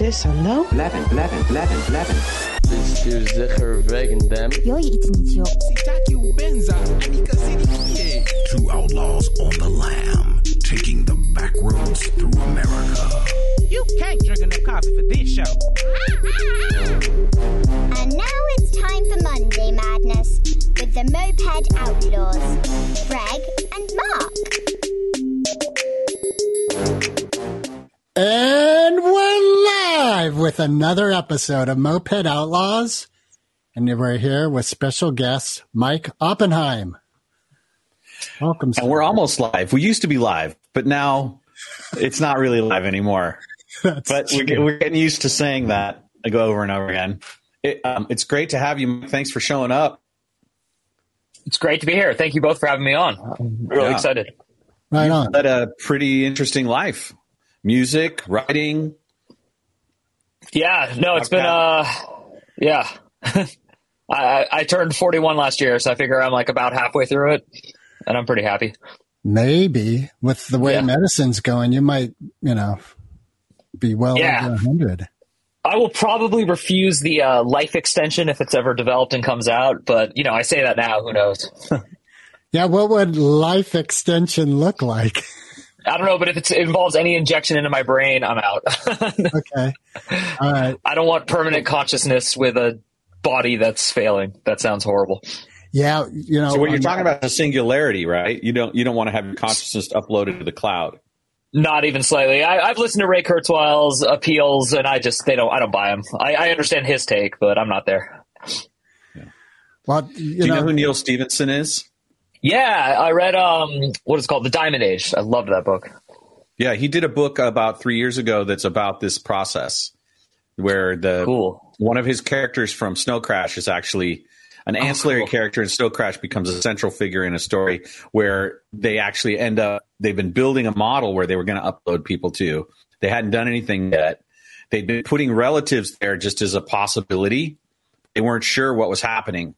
sis and no? 11, 11, 11, 11. This is Zicher wegen them. Two outlaws on the lam, taking the back roads through America. You can't drink enough coffee for this show. and now it's time for Monday Madness with the Moped Outlaws, Greg and Mark. And live with another episode of Moped Outlaws. And we're here with special guest Mike Oppenheim. Welcome. And we're almost live. We used to be live, but now it's not really live anymore. That's But we're, true. we're getting used to saying that. I go over and over again. It, um, it's great to have you. Thanks for showing up. It's great to be here. Thank you both for having me on. I'm really Yeah. excited. right on. Led a pretty interesting life. Music, writing. Yeah, no, it's Okay. been uh, yeah. I, I I turned 41 last year, so I figure I'm like about halfway through it, and I'm pretty happy. Maybe with the way Yeah. medicine's going, you might, you know, be well Yeah. over 100. I will probably refuse the uh, life extension if it's ever developed and comes out, but you know, I say that now. Who knows? Yeah, what would life extension look like? I don't know, but if it involves any injection into my brain, I'm out. okay. All right. I don't want permanent consciousness with a body that's failing. That sounds horrible. Yeah, you know. So what you're talking about is singularity, right? You don't you don't want to have your consciousness uploaded to the cloud. Not even slightly. I, I've listened to Ray Kurzweil's appeals, and I just they don't. I don't buy him. I, I understand his take, but I'm not there. Well, you Do you know, know, who Neal Stephenson is? Yeah, I read um what is it called, The Diamond Age. I loved that book. Yeah, he did a book about three years ago that's about this process, where the Cool. one of his characters from Snow Crash is actually an ancillary cool. character in Snow Crash becomes a central figure in a story where they actually end up they've been building a model where they were going to upload people to. They hadn't done anything yet. They'd been putting relatives there just as a possibility. They weren't sure what was happening.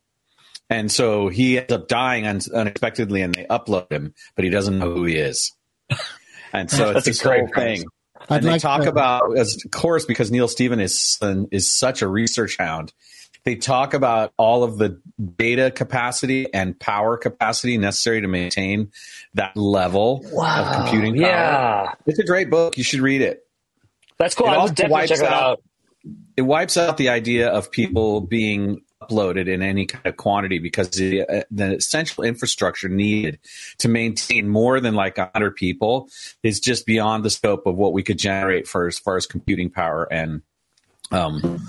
And so he ends up dying un- unexpectedly and they upload him, but he doesn't know who he is. And so That's it's a this great whole premise. thing. I'd and they talk to- about, as of course, because Neal Stephenson is such a research hound. They talk about all of the data capacity and power capacity necessary to maintain that level of computing power. Yeah, It's a great book. You should read it. that's cool. It I also definitely wipes check that out- out. It wipes out the idea of people being uploaded in any kind of quantity because the, uh, the essential infrastructure needed to maintain more than like 100 people is just beyond the scope of what we could generate for as far as computing power and um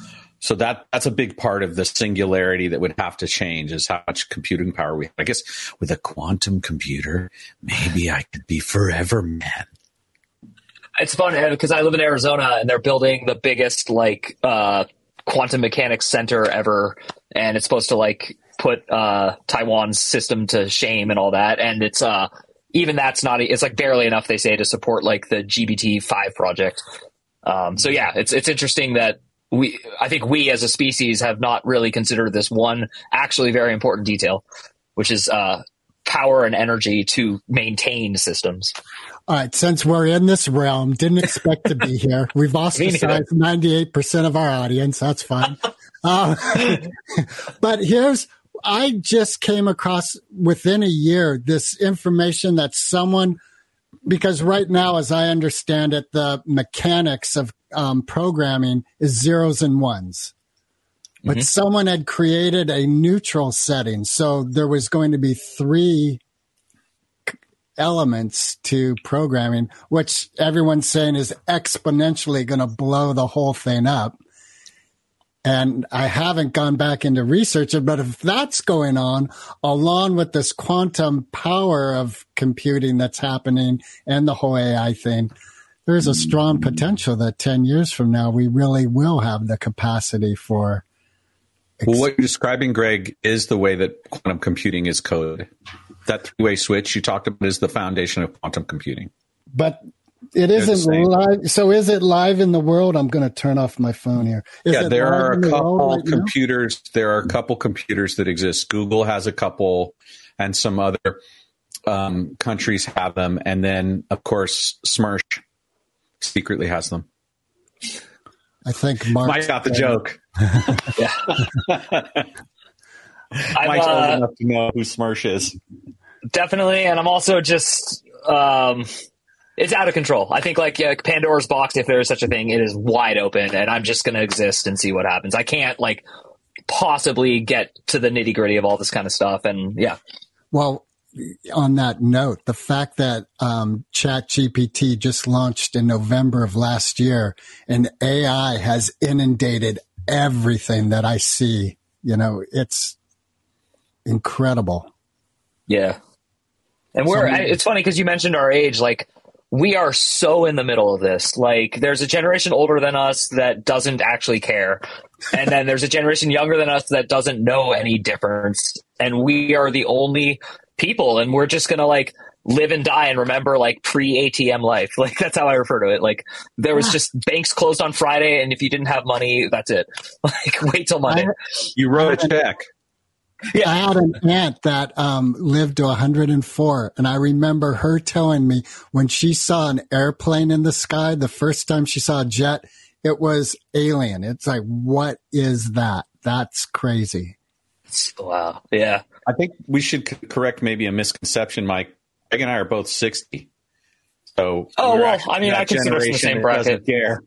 so that that's a big part of the singularity that would have to change is how much computing power we have. I guess with a quantum computer, maybe I could be forever man. It's fun because I live in Arizona and they're building the biggest like uh, quantum mechanics center ever, and it's supposed to like put uh, Taiwan's system to shame and all that. And it's uh, even that's not it's like barely enough they say to support like the GPT five project. Um, so yeah, it's it's interesting that we I think we as a species have not really considered this one actually very important detail, which is uh, power and energy to maintain systems. All right, since we're in this realm, didn't expect to be here. We've ostracized 98% of our audience. That's fine. Uh, but here's, I just came across within a year this information that someone, because right now, as I understand it, the mechanics of um, programming is zeros and ones. But someone had created a neutral setting. So there was going to be three elements to programming, which everyone's saying is exponentially going to blow the whole thing up. And I haven't gone back into research it, but if that's going on, along with this quantum power of computing that's happening and the whole AI thing, there's a strong potential that 10 years from now, we really will have the capacity for. Well, what you're describing, Greg, is the way that quantum computing is coded. That three-way switch you talked about is the foundation of quantum computing. But it the isn't live. So is it live in the world? I'm going to turn off my phone here. Is yeah, there are a the couple world right now? computers. There are a couple computers that exist. Google has a couple, and some other um, countries have them. And then, of course, Smersh secretly has them. I think Mark Mike got the joke. I'm, Mike's old uh, enough to know who Smersh is. definitely, and I'm also just um, it's out of control. I think like yeah, Pandora's box, if there is such a thing, it is wide open, and I'm just going to exist and see what happens. I can't like possibly get to the nitty gritty of all this kind of stuff, and yeah, Well, on that note, the fact that um, ChatGPT just launched in November of last year and AI has inundated everything that I see, you know, it's incredible. Yeah. And we're, So- I, it's funny because you mentioned our age. Like, we are so in the middle of this. Like, there's a generation older than us that doesn't actually care. And then there's a generation younger than us that doesn't know any difference. And we are the only people. And we're just going to, like, live and die and remember, like, pre ATM life. Like, that's how I refer to it. Like, there was ah. just banks closed on Friday. And if you didn't have money, that's it. Like, wait till Monday. You wrote a check. I had an aunt that um, lived to 104, and I remember her telling me when she saw an airplane in the sky, the first time she saw a jet, it was alien. It's like, what is that? That's crazy. Wow. Yeah. I think we should c- correct maybe a misconception, Mike. Greg and I are both 60. So Oh, well, actually I mean, that I consider us in the generation same bracket. doesn't Care.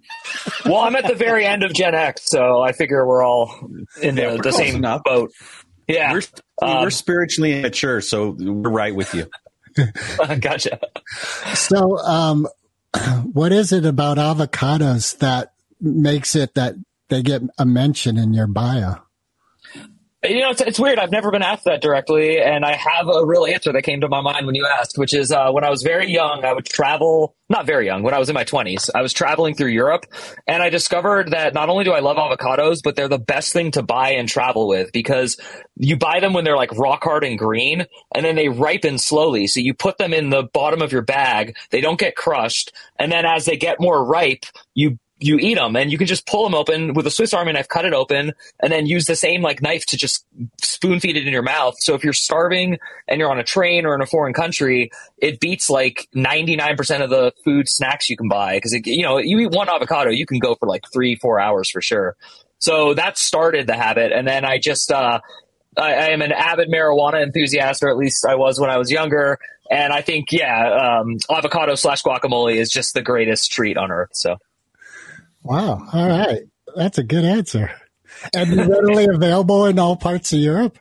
Well, I'm at the very end of Gen X, so I figure we're all in Yeah, the, the same enough. boat. Yeah, We're, Um, we're spiritually immature, so we're right with you. gotcha. So, um, what is it about avocados that makes it that they get a mention in your bio? You know, it's, it's weird. I've never been asked that directly, and I have a real answer that came to my mind when you asked, which is uh, when I was very young, I would travel, not very young, when I was in my 20s, I was traveling through Europe, and I discovered that not only do I love avocados, but they're the best thing to buy and travel with because you buy them when they're like rock hard and green, and then they ripen slowly. So you put them in the bottom of your bag, they don't get crushed, and then as they get more ripe, you you eat them and you can just pull them open with a Swiss Army knife, cut it open, and then use the same like knife to just spoon feed it in your mouth. So if you're starving and you're on a train or in a foreign country, it beats like 99% of the food snacks you can buy. Cause it, you know, you eat one avocado, you can go for like three, four hours for sure. So that started the habit. And then I just, uh, I, I am an avid marijuana enthusiast, or at least I was when I was younger. And I think, yeah, um, avocado slash guacamole is just the greatest treat on earth. So. Wow. All right. That's a good answer. And readily available in all parts of Europe?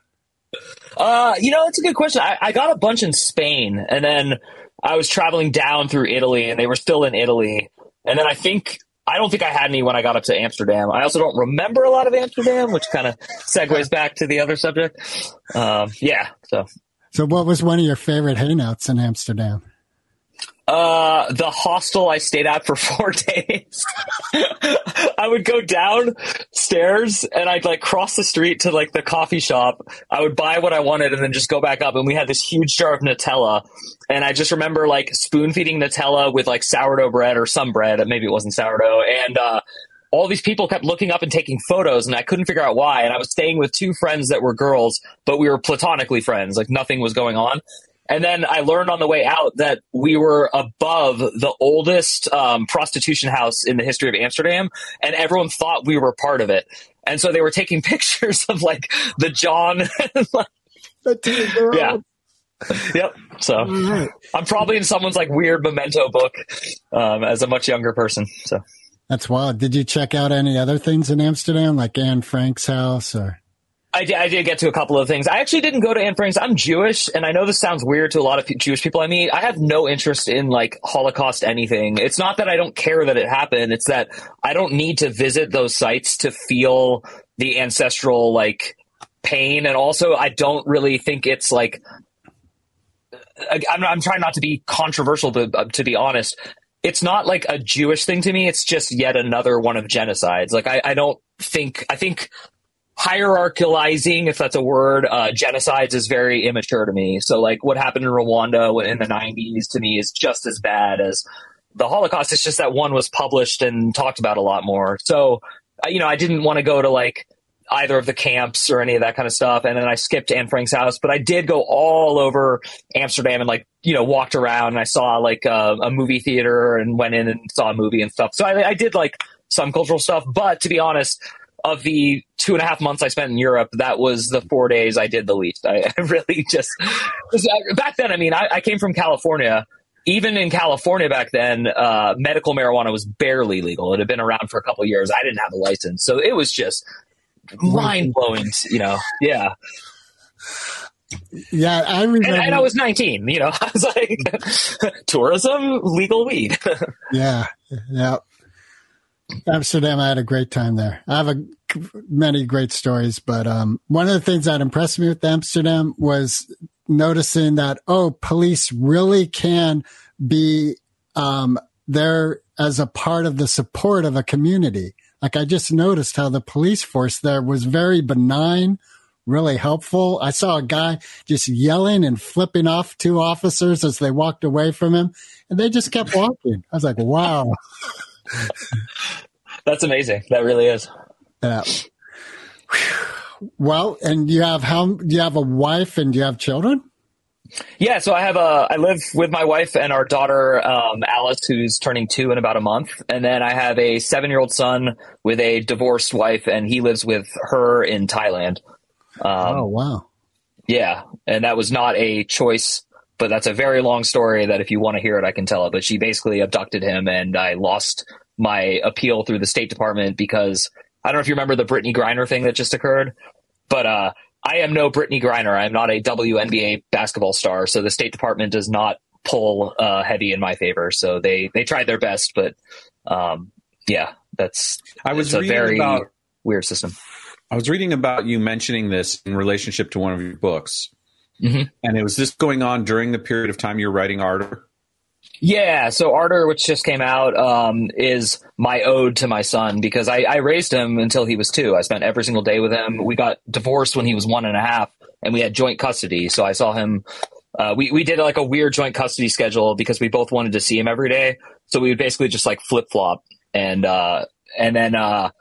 Uh, you know, it's a good question. I, I got a bunch in Spain, and then I was traveling down through Italy, and they were still in Italy. And then I think I don't think I had any when I got up to Amsterdam. I also don't remember a lot of Amsterdam, which kind of segues back to the other subject. Um, yeah, so So, what was one of your favorite hangouts in Amsterdam? Uh, the hostel I stayed at for four days. I would go downstairs and I'd like cross the street to like the coffee shop. I would buy what I wanted and then just go back up. And we had this huge jar of Nutella. And I just remember like spoon feeding Nutella with like sourdough bread or some bread. Maybe it wasn't sourdough. And, uh, all these people kept looking up and taking photos and I couldn't figure out why. And I was staying with two friends that were girls, but we were platonically friends. Like nothing was going on. And then I learned on the way out that we were above the oldest um, prostitution house in the history of Amsterdam, and everyone thought we were part of it. And so they were taking pictures of like the John. the yeah. Yep. So I'm probably in someone's like weird memento book um, as a much younger person. So That's wild. Did you check out any other things in Amsterdam, like Anne Frank's house or? I did, I did get to a couple of things. I actually didn't go to Anne Frank's. I'm Jewish, and I know this sounds weird to a lot of Jewish people I meet. I have no interest in like Holocaust anything. It's not that I don't care that it happened. It's that I don't need to visit those sites to feel the ancestral like pain, and also I don't really think it's like. I- I'm, I'm trying not to be controversial, to, uh, to be honest. It's not like a Jewish thing to me. It's just yet another one of genocides. Like I, I don't think. I think hierarchicalizing, if that's a word, uh, genocides is very immature to me. So, like, what happened in Rwanda in the 90s to me is just as bad as the Holocaust. It's just that one was published and talked about a lot more. So, you know, I didn't want to go to like either of the camps or any of that kind of stuff. And then I skipped Anne Frank's house, but I did go all over Amsterdam and like, you know, walked around and I saw like uh, a movie theater and went in and saw a movie and stuff. So I, I did like some cultural stuff. But to be honest, of the two and a half months I spent in Europe, that was the four days I did the least. I, I really just, uh, back then. I mean, I, I came from California. Even in California back then, uh, medical marijuana was barely legal. It had been around for a couple of years. I didn't have a license, so it was just mind blowing. You know, yeah. Yeah, I remember. And, and I was 19. You know, I was like, tourism, legal weed. Yeah, yeah. Amsterdam, I had a great time there. I have a, many great stories, but um, one of the things that impressed me with Amsterdam was noticing that oh, police really can be um, there as a part of the support of a community. Like I just noticed how the police force there was very benign, really helpful. I saw a guy just yelling and flipping off two officers as they walked away from him, and they just kept walking. I was like, wow. That's amazing. That really is. Yeah. Well, and you have how? Do you have a wife and do you have children? Yeah, so I have a I live with my wife and our daughter um, Alice, who's turning two in about a month, and then I have a seven year old son with a divorced wife, and he lives with her in Thailand. Um, oh wow! Yeah, and that was not a choice, but that's a very long story that if you want to hear it, I can tell it. But she basically abducted him, and I lost my appeal through the State Department because I don't know if you remember the Brittney Griner thing that just occurred, but uh, I am no Brittney Griner. I'm not a WNBA basketball star, so the State Department does not pull uh, heavy in my favor. So they they tried their best, but um, yeah, that's I was a very about- weird system. I was reading about you mentioning this in relationship to one of your books. Mhm. And it was this going on during the period of time you're writing Ardor? Yeah, so Ardor, which just came out, um, is my ode to my son because I, I raised him until he was two. I spent every single day with him. We got divorced when he was one and a half, and we had joint custody. So I saw him. Uh, we we did like a weird joint custody schedule because we both wanted to see him every day. So we would basically just like flip flop, and uh, and then uh,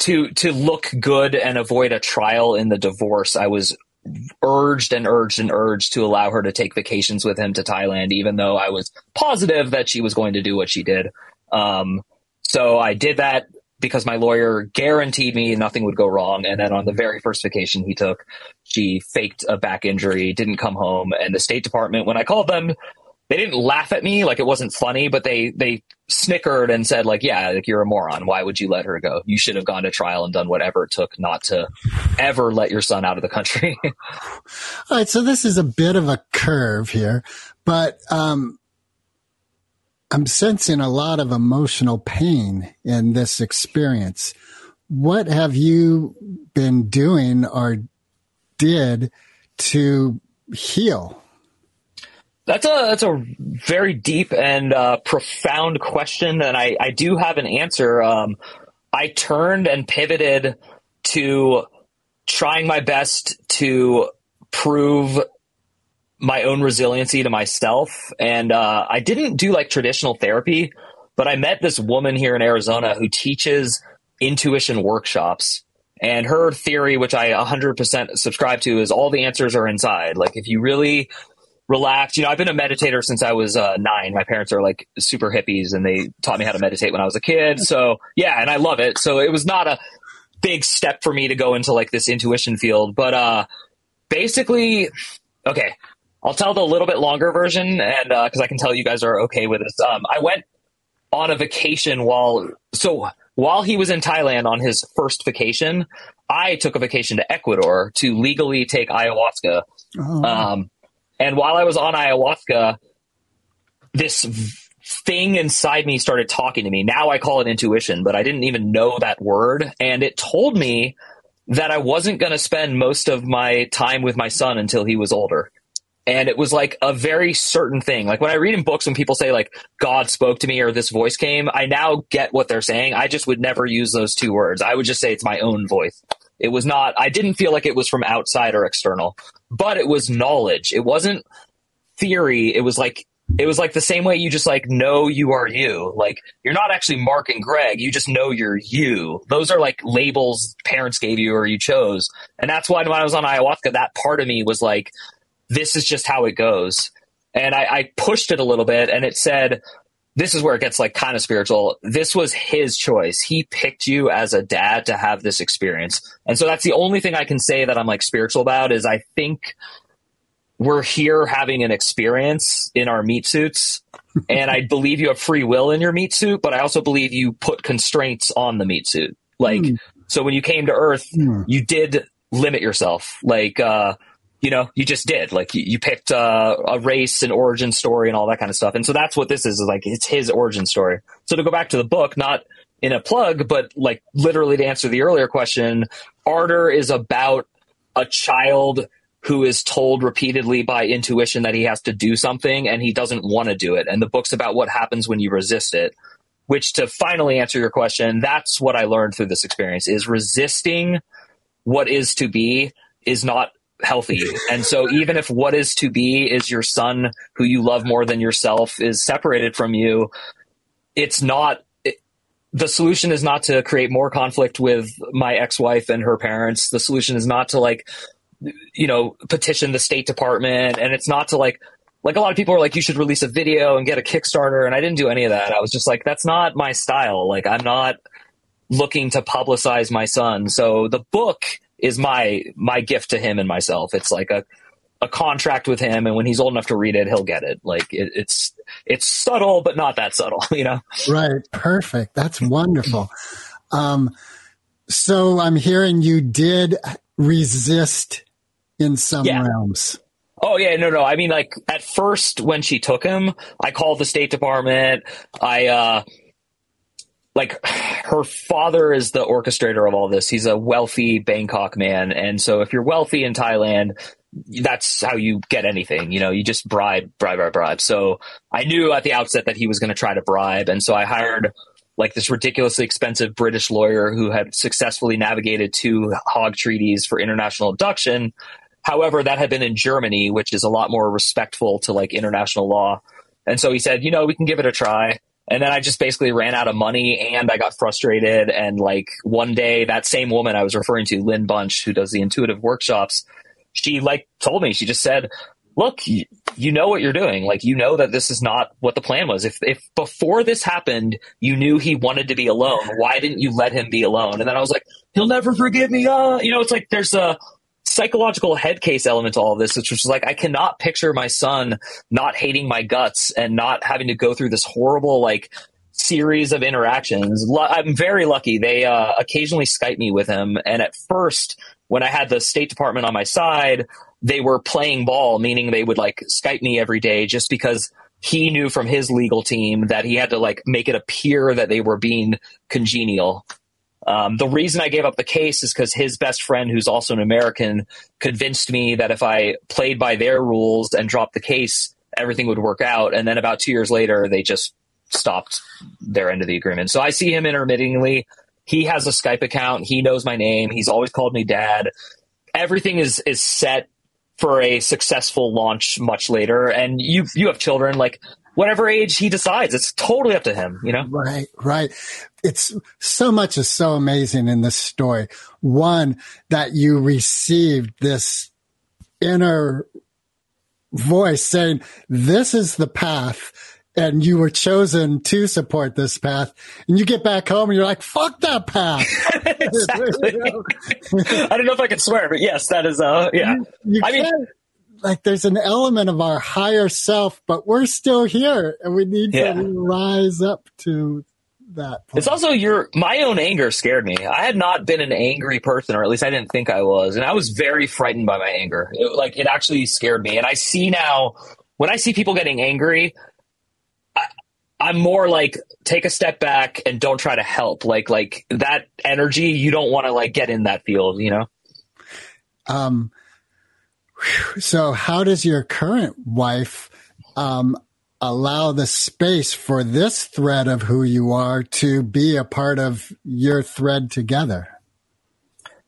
to to look good and avoid a trial in the divorce, I was urged and urged and urged to allow her to take vacations with him to Thailand, even though I was positive that she was going to do what she did. Um, so I did that because my lawyer guaranteed me nothing would go wrong. And then on the very first vacation he took, she faked a back injury, didn't come home. And the State Department, when I called them, they didn't laugh at me like it wasn't funny, but they they snickered and said like, "Yeah, like you're a moron. Why would you let her go? You should have gone to trial and done whatever it took not to ever let your son out of the country." All right, so this is a bit of a curve here, but um, I'm sensing a lot of emotional pain in this experience. What have you been doing or did to heal? That's a that's a very deep and uh, profound question, and I, I do have an answer. Um, I turned and pivoted to trying my best to prove my own resiliency to myself, and uh, I didn't do like traditional therapy, but I met this woman here in Arizona who teaches intuition workshops. And her theory, which I 100% subscribe to, is all the answers are inside. Like, if you really relax. You know, I've been a meditator since I was uh, nine. My parents are like super hippies and they taught me how to meditate when I was a kid. So yeah, and I love it. So it was not a big step for me to go into like this intuition field, but uh, basically, okay, I'll tell the little bit longer version, and because I can tell you guys are okay with this. Um, I went on a vacation while so while he was in Thailand on his first vacation, I took a vacation to Ecuador to legally take ayahuasca. Oh, Um, and while I was on ayahuasca, this thing inside me started talking to me. Now I call it intuition, but I didn't even know that word. And it told me that I wasn't going to spend most of my time with my son until he was older. And it was like a very certain thing. Like when I read in books when people say like God spoke to me or this voice came, I now get what they're saying. I just would never use those two words. I would just say it's my own voice. It was not, I didn't feel like it was from outside or external, but it was knowledge. It wasn't theory. It was like, it was like the same way you just like know you are you. Like you're not actually Mark and Greg. You just know you're you. Those are like labels parents gave you or you chose. And that's why when I was on ayahuasca, that part of me was like, this is just how it goes. And I, I pushed it a little bit and it said, this is where it gets like kind of spiritual. This was his choice. He picked you as a dad to have this experience. And so that's the only thing I can say that I'm like spiritual about is I think we're here having an experience in our meat suits. and I believe you have free will in your meat suit, but I also believe you put constraints on the meat suit. Like, Hmm. so when you came to Earth, Hmm. you did limit yourself. Like, uh, you know, you just did. Like, you, you picked uh, a race, an origin story, and all that kind of stuff. And so that's what this is. Is like it's his origin story. So to go back to the book, not in a plug, but like literally to answer the earlier question, Ardor is about a child who is told repeatedly by intuition that he has to do something and he doesn't want to do it. And the book's about what happens when you resist it. Which to finally answer your question, that's what I learned through this experience is resisting what is to be is not healthy. And so even if what is to be is your son who you love more than yourself is separated from you, it's not it, the solution is not to create more conflict with my ex-wife and her parents. The solution is not to like you know petition the state department. And it's not to like like a lot of people are like you should release a video and get a kickstarter. And i didn't do any of that. I was just like that's not my style. Like i'm not looking to publicize my son. So the book is my my gift to him and myself it's like a a contract with him and when he's old enough to read it he'll get it like it, it's it's subtle but not that subtle you know Right. Perfect. That's wonderful. Um, so I'm hearing you did resist in some Yeah. realms. Oh yeah, no, no. I mean, like at first when she took him, I called the State Department. I uh, like her father is the orchestrator of all this. He's a wealthy Bangkok man, and so if you're wealthy in Thailand, that's how you get anything. You know, you just bribe, bribe, bribe, bribe. So I knew at the outset that he was going to try to bribe, and so I hired like this ridiculously expensive British lawyer who had successfully navigated two Hague treaties for international abduction. However, that had been in Germany, which is a lot more respectful to like international law. And so he said, you know, we can give it a try. And then I just basically ran out of money and I got frustrated. And like one day, that same woman I was referring to, Lynn Bunch, who does the intuitive workshops, she like told me, she just said, look, you, know what you're doing. Like, you know that this is not what the plan was. If, if before this happened, you knew he wanted to be alone, why didn't you let him be alone? And then I was like, he'll never forgive me. Uh, you know, it's like there's a, psychological head case element to all of this, which was like I cannot picture my son not hating my guts and not having to go through this horrible like series of interactions. I'm very lucky. They uh, occasionally Skype me with him, and at first, when I had the State Department on my side, they were playing ball, meaning they would like Skype me every day just because he knew from his legal team that he had to like make it appear that they were being congenial. Um, the reason I gave up the case is because his best friend, who's also an American, convinced me that if I played by their rules and dropped the case, everything would work out. And then about two years later, they just stopped their end of the agreement. So I see him intermittingly. He has a Skype account. He knows my name. He's always called me dad. Everything is is set for a successful launch much later. And you you have children like whatever age he decides, it's totally up to him. You know. Right, right. It's so much is so amazing in this story. One, that you received this inner voice saying, this is the path. And you were chosen to support this path. And you get back home and you're like, fuck that path. I don't know if I can swear, but yes, that is uh yeah. You I mean- like there's an element of our higher self, but we're still here and we need Yeah. to rise up to that point. It's also your my own anger scared me. I had not been an angry person, or at least I didn't think I was, and I was very frightened by my anger. It, like it actually scared me, and I see now when I see people getting angry. I, I'm more like take a step back and don't try to help. Like like that energy, you don't want to like get in that field, you know. Um, so how does your current wife um, allow the space for this thread of who you are to be a part of your thread together?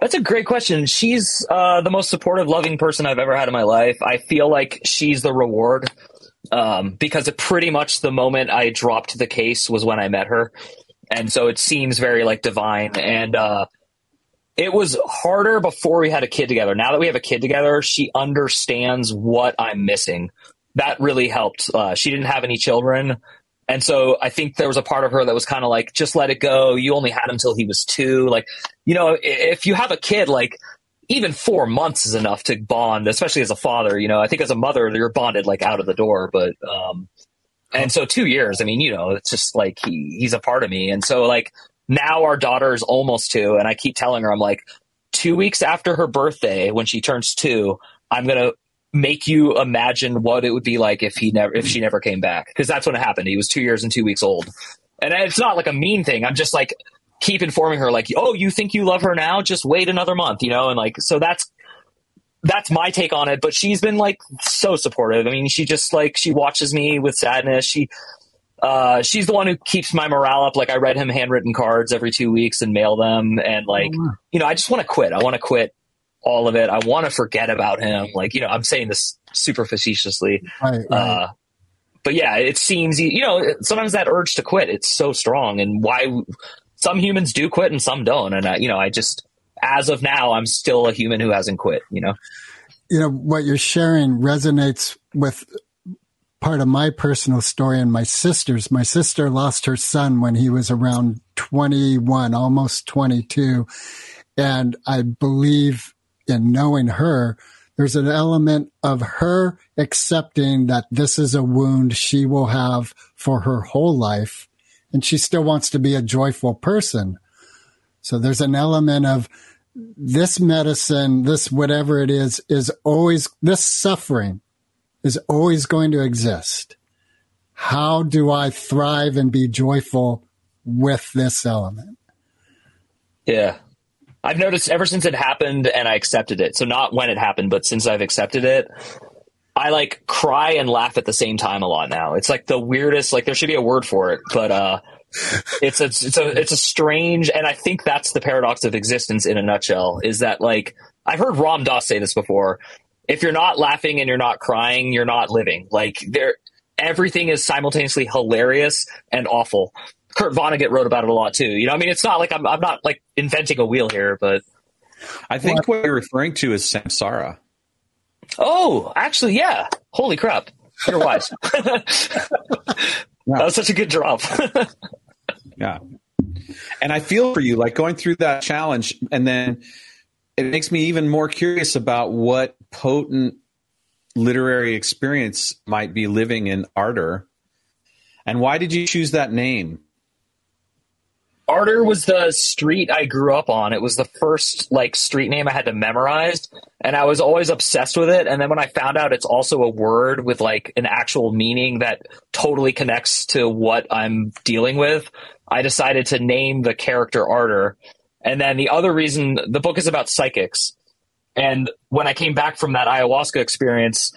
That's a great question. She's uh, the most supportive, loving person I've ever had in my life. I feel like she's the reward um, because it pretty much the moment I dropped the case was when I met her, and so it seems very like divine. And uh, it was harder before we had a kid together. Now that we have a kid together, she understands what I'm missing. That really helped. Uh, she didn't have any children, And so I think there was a part of her that was kind of like, just let it go. You only had him till he was two. Like, you know, if you have a kid, like even four months is enough to bond, especially as a father. You know, I think as a mother, you're bonded like out of the door, but, um, and so two years, I mean, you know, it's just like he, he's a part of me. And so like now our daughter is almost two. And I keep telling her, I'm like, two weeks after her birthday, when she turns two, I'm going to make you imagine what it would be like if he never, if she never came back. Cause that's when it happened. He was two years and two weeks old. And it's not like a mean thing. I'm just like, keep informing her like, oh, you think you love her now? Just wait another month, you know? And like, so that's, that's my take on it. But she's been like so supportive. I mean, she just like, she watches me with sadness. She, uh, she's the one who keeps my morale up. Like I read him handwritten cards every two weeks and mail them. And like, you know, I just want to quit. I want to quit all of it. I want to forget about him. Like, you know, I'm saying this super facetiously. Right, right. Uh, but yeah, it seems you know sometimes that urge to quit it's so strong, and why some humans do quit and some don't, and I, you know I just as of now I'm still a human who hasn't quit. You know, you know what you're sharing resonates with part of my personal story and my sister's. My sister lost her son when he was around 21, almost 22. And I believe in knowing her, there's an element of her accepting that this is a wound she will have for her whole life. And she still wants to be a joyful person. So there's an element of this medicine, this whatever it is, is always, this suffering is always going to exist. How do I thrive and be joyful with this element? yeah. I've noticed ever since it happened and I accepted it. So not when it happened, but since I've accepted it, I like cry and laugh at the same time a lot now. It's like the weirdest. Like there should be a word for it, but uh, it's a it's a it's a strange. And I think that's the paradox of existence in a nutshell. Is that like I've heard Ram Dass say this before. If you're not laughing and you're not crying, you're not living. Like there, everything is simultaneously hilarious and awful. Kurt Vonnegut wrote about it a lot too. You know, I mean, it's not like I'm I'm not like inventing a wheel here, but I think what you're referring to is samsara. oh, actually, yeah. Holy crap, you're wise. That was such a good drop. Yeah. And I feel for you, like going through that challenge, and then it makes me even more curious about what potent literary experience might be living in Ardor. And why did you choose that name? Ardor was the street I grew up on. It was the first like street name I had to memorize, and I was always obsessed with it. And then when I found out it's also a word with like an actual meaning that totally connects to what I'm dealing with, I decided to name the character Arter. And then the other reason the book is about psychics. And when I came back from that ayahuasca experience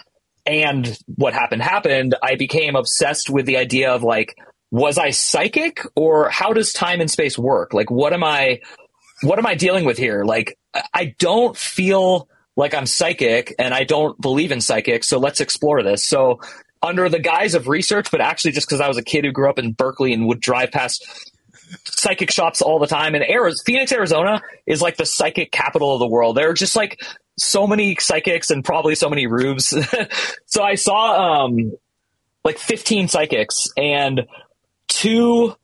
and what happened happened, I became obsessed with the idea of like, was I psychic or how does time and space work? Like, what am I, what am I dealing with here? Like, I- don't feel like I'm psychic and I don't believe in psychic. So let's explore this. So under the guise of research, but actually just because I was a kid who grew up in Berkeley and would drive past psychic shops all the time. And Arizona, Phoenix, Arizona is like the psychic capital of the world. There are just like so many psychics and probably so many rubes. so I saw um like 15 psychics and two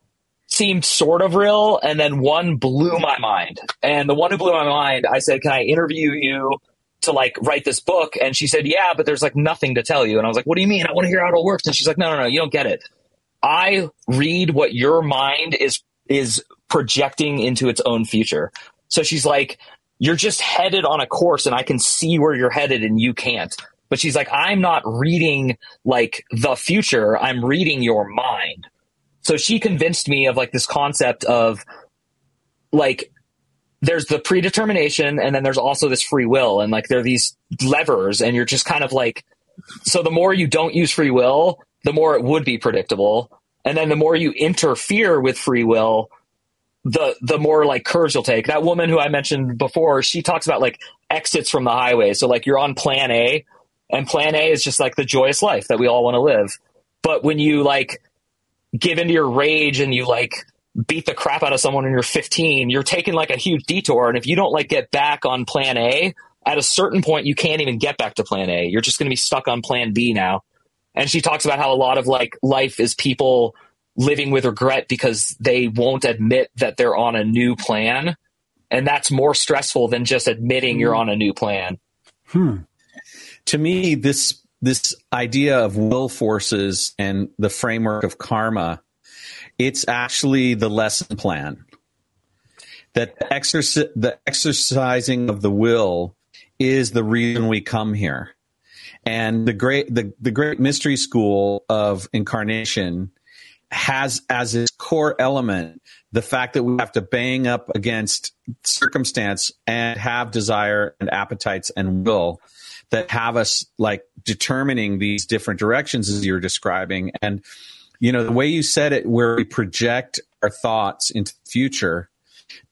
seemed sort of real and then one blew my mind. And the one who blew my mind, I said, "Can I interview you?" To like write this book, and she said, "Yeah, but there's like nothing to tell you." And I was like, "What do you mean? I want to hear how it all works." And she's like, "No, no, no, you don't get it. I read what your mind is is projecting into its own future. So she's like, you're just headed on a course and I can see where you're headed and you can't. But she's like, I'm not reading like the future. I'm reading your mind. So she convinced me of like this concept of like there's the predetermination and then there's also this free will and like there are these levers and you're just kind of like so the more you don't use free will, the more it would be predictable. And then the more you interfere with free will, the the more like curves you'll take. That woman who I mentioned before, she talks about like exits from the highway. So like you're on plan A and plan A is just like the joyous life that we all want to live. But when you like give into your rage and you like beat the crap out of someone when you're 15, you're taking like a huge detour. And if you don't like get back on plan A, at a certain point, you can't even get back to plan A. You're just going to be stuck on plan B now. And she talks about how a lot of like life is people living with regret because they won't admit that they're on a new plan. And that's more stressful than just admitting you're hmm. on a new plan. Hmm. to me this this idea of will forces and the framework of karma it's actually the lesson plan. That the, the exercising of the will is the reason we come here. And the great the, the great mystery school of incarnation has as its core element the fact that we have to bang up against circumstance and have desire and appetites and will that have us like determining these different directions as you're describing. And you know the way you said it where we project our thoughts into the future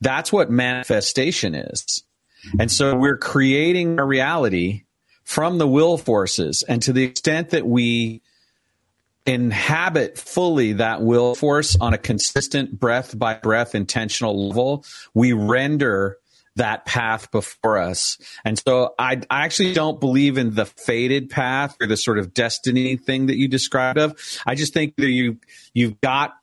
that's what manifestation is. Mm-hmm. And so we're creating a reality from the will forces. And to the extent that we inhabit fully that will force on a consistent breath by breath intentional level we render that path before us. And so I, I actually don't believe in the fated path or the sort of destiny thing that you described of. I just think that you you've got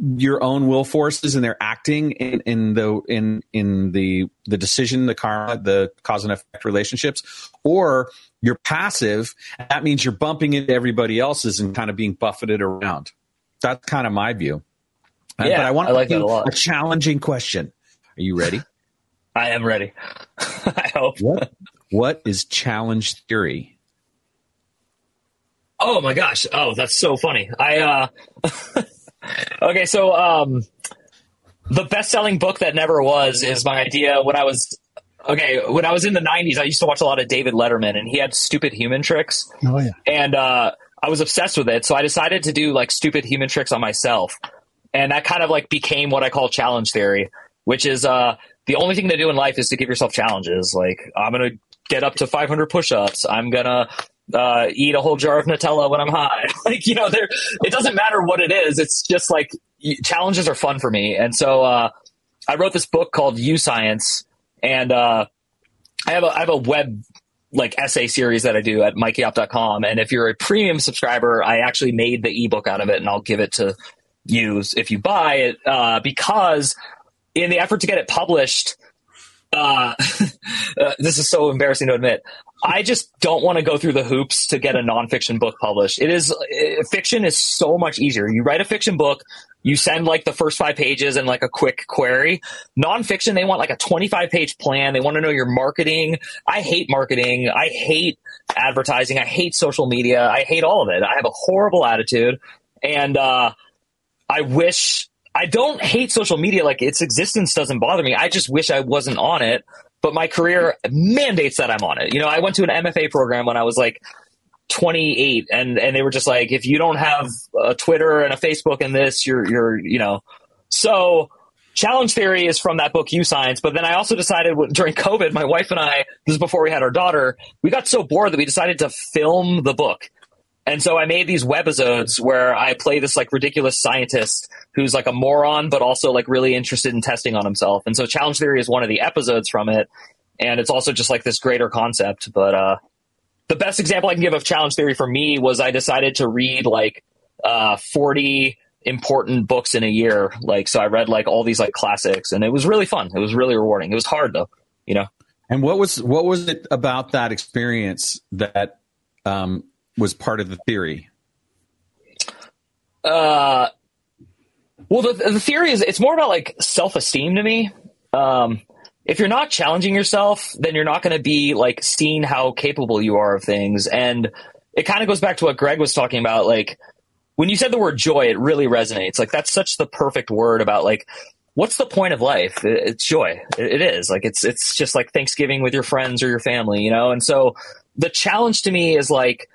your own will forces and they're acting in, in the in in the the decision the karma the cause and effect relationships or you're passive that means you're bumping into everybody else's and kind of being buffeted around that's kind of my view Uh, Yeah, but i want I like a lot. a challenging question are you ready I am ready. I hope. what what is challenge theory Oh my gosh. Oh, that's so funny. I uh Okay, so um the best-selling book that never was is my idea when I was okay, when I was in the 90s I used to watch a lot of David Letterman and he had stupid human tricks Oh yeah. and uh I was obsessed with it, so I decided to do like stupid human tricks on myself. And that kind of like became what I call challenge theory, which is uh the only thing to do in life is to give yourself challenges. Like I'm going to get up to 500 push-ups. I'm going to uh, eat a whole jar of Nutella when I'm high. like, you know, there, it doesn't matter what it is. It's just like challenges are fun for me. And so, uh, I wrote this book called You Science and, uh, I have a, I have a web like essay series that I do at mikeyop.com. And if you're a premium subscriber, I actually made the ebook out of it and I'll give it to you if you buy it, uh, because in the effort to get it published, uh, uh, this is so embarrassing to admit. I just don't want to go through the hoops to get a nonfiction book published. It is uh, fiction is so much easier. You write a fiction book, you send like the first five pages and like a quick query. Nonfiction, they want like a 25 page plan. They want to know your marketing. I hate marketing. I hate advertising. I hate social media. I hate all of it. I have a horrible attitude. And, uh, I wish I don't hate social media. Like its existence doesn't bother me. I just wish I wasn't on it. But my career mandates that I'm on it. You know, I went to an MFA program when I was like 28 and, and they were just like, if you don't have a Twitter and a Facebook and this, you're, you're, you know, so challenge theory is from that book, You Science. But then I also decided during COVID, my wife and I, this is before we had our daughter, we got so bored that we decided to film the book. And so I made these webisodes where I play this like ridiculous scientist who's like a moron, but also like really interested in testing on himself. And so challenge theory is one of the episodes from it. And it's also just like this greater concept. But, uh, the best example I can give of challenge theory for me was I decided to read like, uh, 40 important books in a year. Like, so I read like all these like classics and it was really fun. It was really rewarding. It was hard though, you know? And what was what was it about that experience that um, was part of the theory? Uh, well, the, the theory is it's more about like self esteem to me. Um, if you're not challenging yourself, then you're not going to be like seeing how capable you are of things. And it kind of goes back to what Greg was talking about. Like when you said the word joy, it really resonates. Like that's such the perfect word about like what's the point of life? It- It's joy. It is like it's it's just like Thanksgiving with your friends or your family, you know. And so the challenge to me is like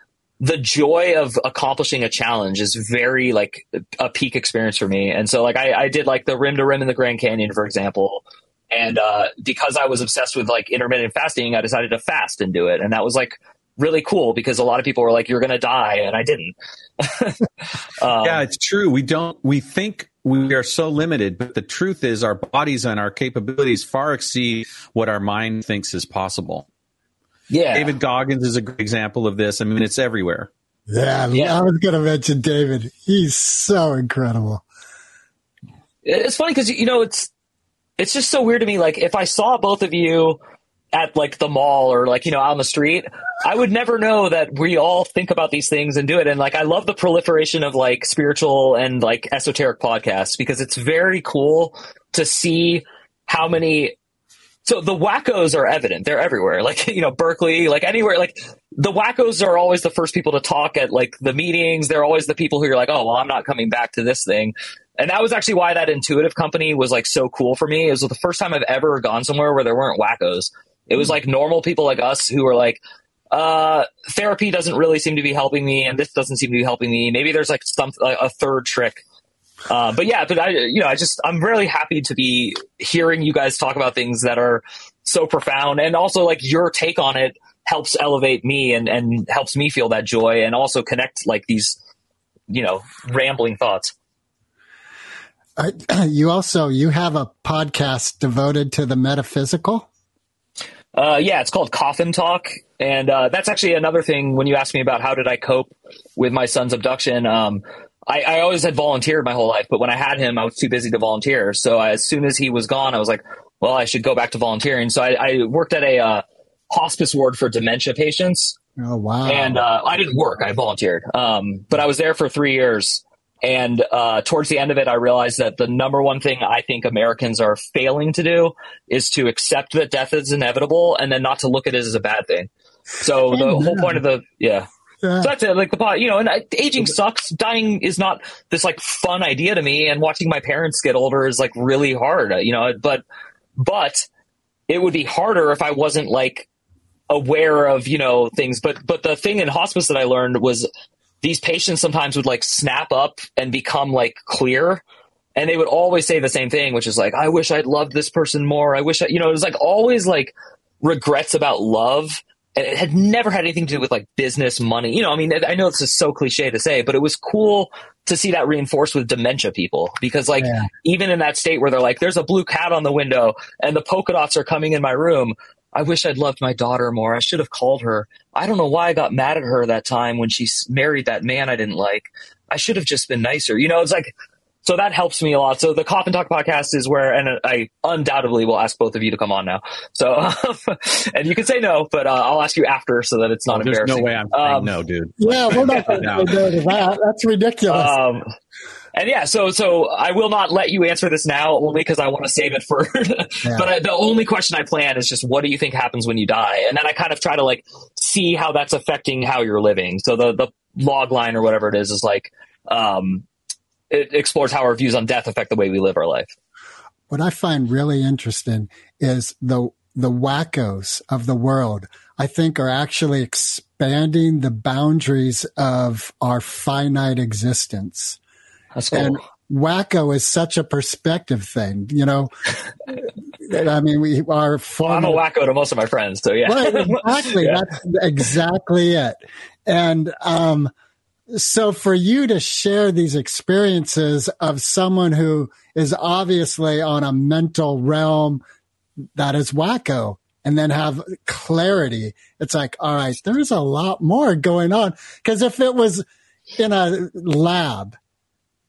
the joy of accomplishing a challenge is very like a peak experience for me. And so like I, I did like the rim to rim in the Grand Canyon, for example. And uh, because I was obsessed with like intermittent fasting, I decided to fast and do it. And that was like really cool because a lot of people were like, you're going to die. And I didn't. um, yeah, it's true. We don't. We think we are so limited, but the truth is, our bodies and our capabilities far exceed what our mind thinks is possible. Yeah. David Goggins is a great example of this. I mean, it's everywhere. Yeah, Yeah. I was going to mention David. He's so incredible. it's funny because you know it's it's just so weird to me. Like if I saw both of you at like the mall or like you know on the street, I would never know that we all think about these things and do it. And like I love the proliferation of like spiritual and like esoteric podcasts because it's very cool to see how many. So the wackos are evident; they're everywhere. Like you know Berkeley, like anywhere, like the wackos are always the first people to talk at like the meetings. They're always the people who are like, oh, well, I'm not coming back to this thing. And that was actually why that intuitive company was like so cool for me. It was the first time I've ever gone somewhere where there weren't wackos. It was like normal people like us who were like, uh, therapy doesn't really seem to be helping me, and this doesn't seem to be helping me. Maybe there's like some like a third trick. Uh, but yeah, but I, you know, I just I'm really happy to be hearing you guys talk about things that are so profound, and also like your take on it helps elevate me and and helps me feel that joy, and also connect like these, you know, rambling thoughts. Uh, you also you have a podcast devoted to the metaphysical. Uh, yeah, it's called Coffin Talk, and uh, that's actually another thing. When you asked me about how did I cope with my son's abduction, um, I, I, always had volunteered my whole life, but when I had him, I was too busy to volunteer. So I, as soon as he was gone, I was like, well, I should go back to volunteering. So I, I worked at a uh, hospice ward for dementia patients. Oh wow! And uh, I didn't work; I volunteered, um, but I was there for three years. And uh, towards the end of it, I realized that the number one thing I think Americans are failing to do is to accept that death is inevitable and then not to look at it as a bad thing. So the whole point of the yeah. Yeah. So that's it. Like the pot, you know, and aging sucks. Dying is not this like fun idea to me, and watching my parents get older is like really hard. uh, You know, but but it would be harder if I wasn't like aware of you know things. But but the thing in hospice that I learned was these patients sometimes would like snap up and become like clear and they would always say the same thing which is like i wish i'd loved this person more i wish i you know it was like always like regrets about love and it had never had anything to do with like business money you know i mean i know this is so cliche to say but it was cool to see that reinforced with dementia people because like Yeah. even in that state where they're like there's a blue cat on the window and the polka dots are coming in my room I wish I'd loved my daughter more. I should have called her. I don't know why I got mad at her that time when she married that man I didn't like. I should have just been nicer. You know, it's like, so that helps me a lot. So the Coffin Talk podcast is where, and I undoubtedly will ask both of you to come on now. So, and you can say no, but uh, I'll ask you after so that it's not Oh, There's no way I'm saying Um, no, dude. Yeah, we're not going to go to that. That's ridiculous. Um, and yeah, so so I will not let you answer this now, only because I want to save it for. But I, the only question I plan is just, what do you think happens when you die? And then I kind of try to like see how that's affecting how you're living. So the the log line or whatever it is is like, um, it explores how our views on death affect the way we live our life. what I find really interesting is the the wackos of the world. I think are actually expanding the boundaries of our finite existence. That's cool. And wacko is such a perspective thing, you know. I mean, we are I'm a wacko to most of my friends, so yeah. right exactly Yeah. that's exactly it and um so for you to share these experiences of someone who is obviously on a mental realm that is wacko and then have clarity it's like all right there's a lot more going on because if it was in a lab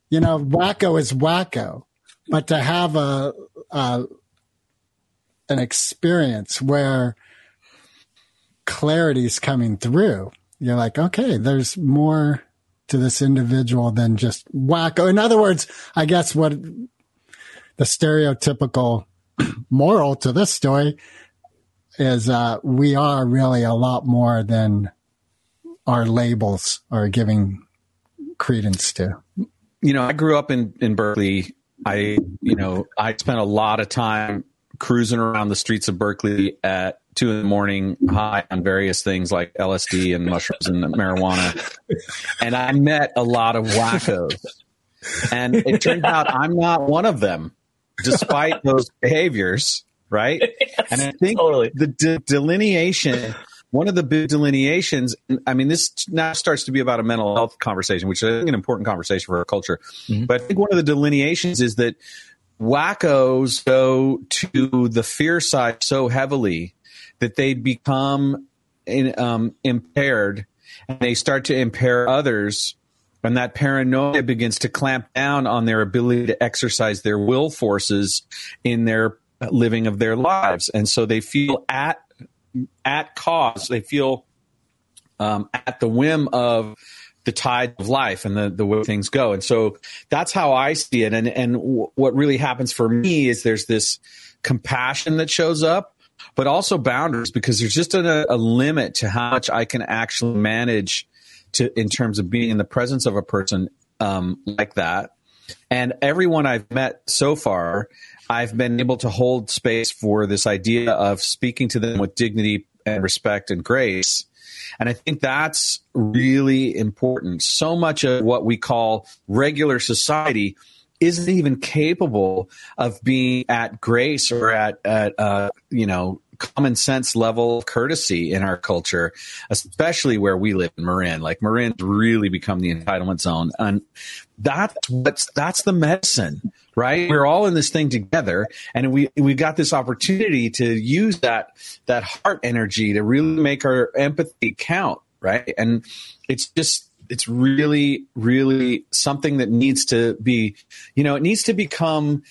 you know wacko is wacko but to have a, a an experience where clarity is coming through. You're like, okay, there's more to this individual than just wacko. In other words, I guess what the stereotypical moral to this story is uh, we are really a lot more than our labels are giving credence to. you know, I grew up in in Berkeley. I, you know, I spent a lot of time cruising around the streets of Berkeley at two in the morning, high on various things like LSD and mushrooms and marijuana, and I met a lot of wackos. And it turned out I'm not one of them, despite those behaviors, right? and I think totally. the de- delineation, one of the big delineations, I mean, this now starts to be about a mental health conversation, which is an important conversation for our culture. Mm-hmm. But I think one of the delineations is that wackos go to the fear side so heavily that they become in, um, impaired and they start to impair others. And that paranoia begins to clamp down on their ability to exercise their will forces in their living of their lives. And so they feel at at cause. They feel um, at the whim of the tide of life and the, the way things go. And so that's how I see it. And, and w- what really happens for me is there's this compassion that shows up, but also boundaries because there's just a, a limit to how much I can actually manage to, in terms of being in the presence of a person, um, like that. And everyone I've met so far, I've been able to hold space for this idea of speaking to them with dignity and respect and grace and I think that's really important. So much of what we call regular society isn't even capable of being at grace or at, at uh, you know, common sense level of courtesy in our culture, especially where we live in Marin. Like Marin's really become the entitlement zone. And that's what's, that's the medicine, right? We're all in this thing together and we, we got this opportunity to use that, that heart energy to really make our empathy count, right? And it's just, it's really, really something that needs to be, you know, it needs to become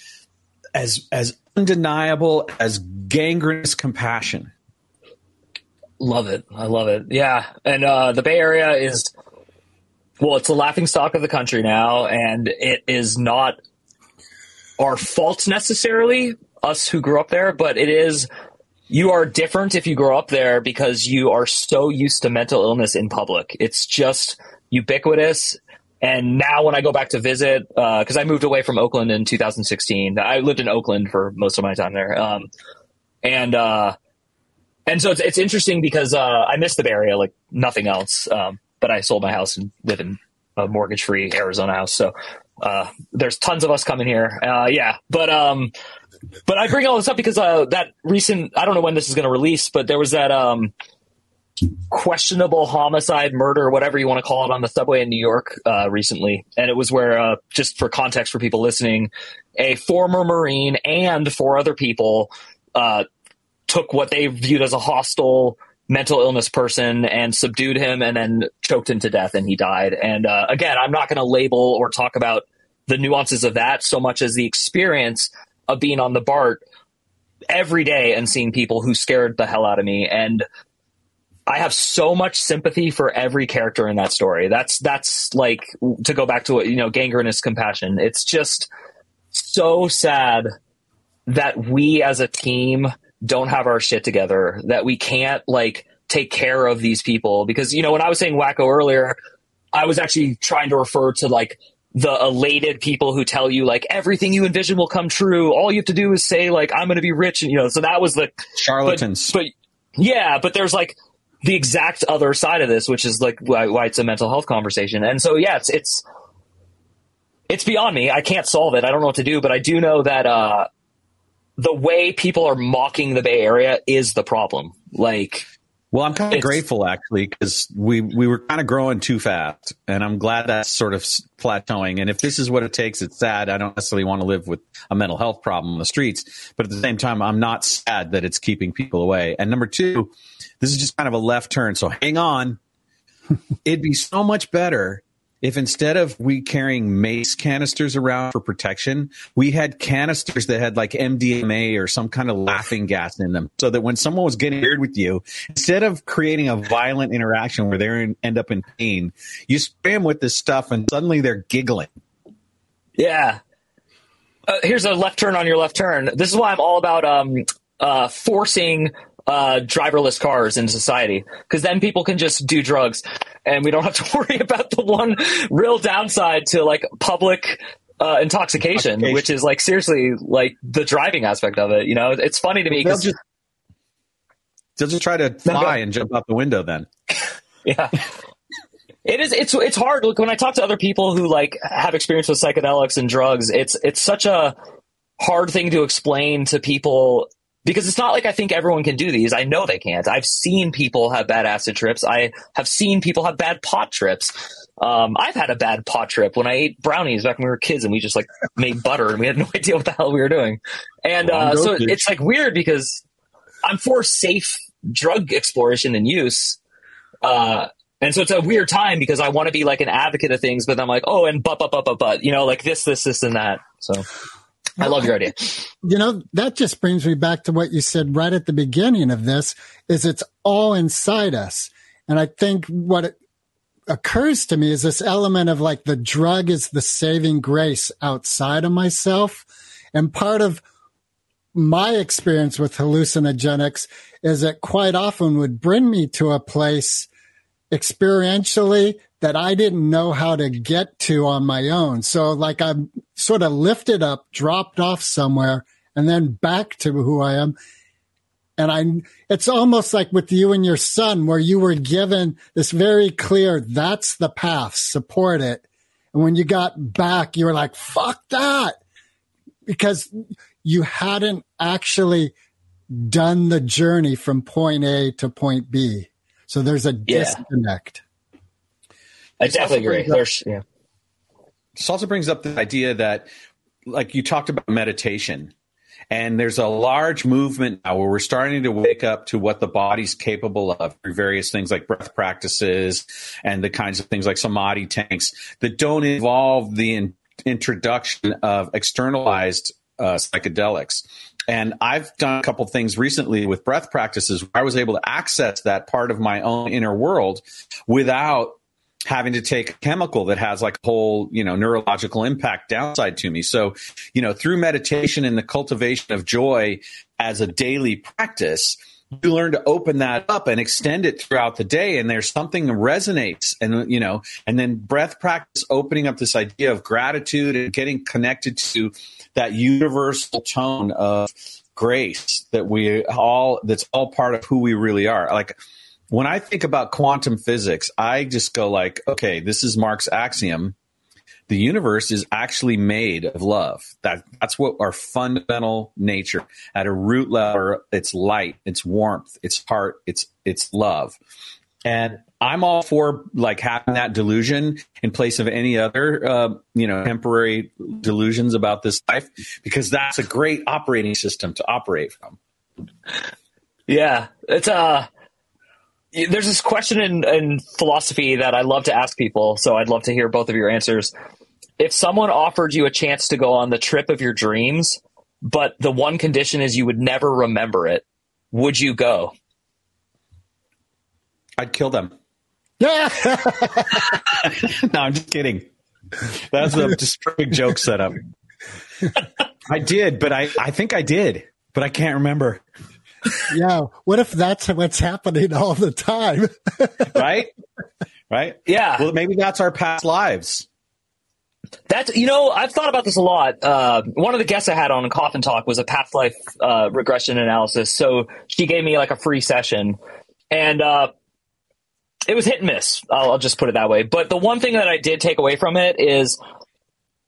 as, as undeniable as gangrenous compassion. Love it. I love it. Yeah. And uh, the Bay Area is, well, it's a laughing stock of the country now, and it is not our fault necessarily, us who grew up there, but it is. You are different if you grow up there because you are so used to mental illness in public. It's just ubiquitous. And now when I go back to visit, because I moved away from Oakland in 2016, I lived in Oakland for most of my time there. Um, and uh, and so it's it's interesting because uh, I miss the Bay Area like nothing else. Um, but I sold my house and live in a mortgage free Arizona house. So uh, there's tons of us coming here. Uh, yeah, but um, but I bring all this up because uh, that recent I don't know when this is going to release, but there was that um questionable homicide, murder, whatever you want to call it, on the subway in New York uh, recently, and it was where, uh, just for context for people listening, a former Marine and four other people uh, took what they viewed as a hostile mental illness person and subdued him and then choked him to death and he died. And uh, again, I'm not going to label or talk about the nuances of that so much as the experience of being on the BART every day and seeing people who scared the hell out of me. And I have so much sympathy for every character in that story. That's that's like to go back to what you know, gangrenous compassion. It's just so sad that we as a team don't have our shit together. That we can't like take care of these people because you know when I was saying wacko earlier, I was actually trying to refer to like the elated people who tell you like everything you envision will come true. All you have to do is say like I'm going to be rich, and you know. So that was the Charlatans. But, but yeah, but there's like the exact other side of this, which is like why, why it's a mental health conversation. And so, yeah, it's, it's, it's beyond me. I can't solve it. I don't know what to do, but I do know that, uh, the way people are mocking the Bay Area is the problem. Like, well, I'm kind of It's- grateful actually because we we were kind of growing too fast, and I'm glad that's sort of plateauing. And if this is what it takes, it's sad. I don't necessarily want to live with a mental health problem on the streets, but at the same time, I'm not sad that it's keeping people away. And number two, this is just kind of a left turn, so hang on. It'd be so much better if instead of we carrying mace canisters around for protection, we had canisters that had like MDMA or some kind of laughing gas in them, so that when someone was getting weird with you, instead of creating a violent interaction where they end up in pain, you spray them with this stuff, and suddenly they're giggling. Yeah. Uh, here's a left turn on your left turn. This is why I'm all about um, uh, forcing uh, driverless cars in society because then people can just do drugs and we don't have to worry about the one real downside to like public uh, intoxication, Intoxication. which is like seriously like the driving aspect of it. You know, it's funny to me They'll because just they'll just try to fly and jump out the window. Then yeah. It is. It's it's hard. Look, when I talk to other people who like have experience with psychedelics and drugs, it's it's such a hard thing to explain to people because it's not like I think everyone can do these. I know they can't. I've seen people have bad acid trips. I have seen people have bad pot trips. Um, I've had a bad pot trip when I ate brownies back when we were kids and we just like made butter and we had no idea what the hell we were doing. And uh, so it's like weird because I'm for safe drug exploration and use. Uh, And so it's a weird time because I want to be like an advocate of things, but I'm like, oh, and but, but, but, but, but, you know, like this, this, this, and that. So I love your idea. You know, that just brings me back to what you said right at the beginning of this is it's all inside us. And I think what occurs to me is this element of like the drug is the saving grace outside of myself. And part of my experience with hallucinogenics is it quite often would bring me to a place experientially that I didn't know how to get to on my own. So like I'm sort of lifted up, dropped off somewhere and then back to who I am. And I, it's almost like with you and your son where you were given this very clear, that's the path, support it. And when you got back, you were like, fuck that because you hadn't actually done the journey from point A to point B. So there's a Yeah. disconnect. I definitely agree. There's, yeah. This also brings up the idea that, like you talked about meditation, and there's a large movement now where we're starting to wake up to what the body's capable of through various things like breath practices and the kinds of things like samadhi tanks that don't involve the in- introduction of externalized uh, psychedelics. And I've done a couple things recently with breath practices where I was able to access that part of my own inner world without having to take a chemical that has like a whole, you know, neurological impact downside to me. So, you know, through meditation and the cultivation of joy as a daily practice, you learn to open that up and extend it throughout the day. And there's something that resonates and, you know, and then breath practice opening up this idea of gratitude and getting connected to that universal tone of grace that we all, that's all part of who we really are. Like, when I think about quantum physics, I just go like, okay, this is Mark's axiom. The universe is actually made of love. That that's what our fundamental nature at a root level. It's light, it's warmth, it's heart, it's it's love. And I'm all for like having that delusion in place of any other, uh, you know, temporary delusions about this life, because that's a great operating system to operate from. Yeah, it's uh there's this question in, in philosophy that I love to ask people, so I'd love to hear both of your answers. If someone offered you a chance to go on the trip of your dreams, but the one condition is you would never remember it, would you go? I'd kill them. No, I'm just kidding. That's a just perfect joke setup. I did, but I, I think I did, but I can't remember. Yeah. What if that's what's happening all the time? Right? Right? Yeah. Well, maybe that's our past lives. That's you know I've thought about this a lot. Uh, one of the guests I had on Coffin Talk was a past life uh, regression analysis. So she gave me like a free session, and uh, it was hit and miss. I'll, I'll just put it that way. But the one thing that I did take away from it is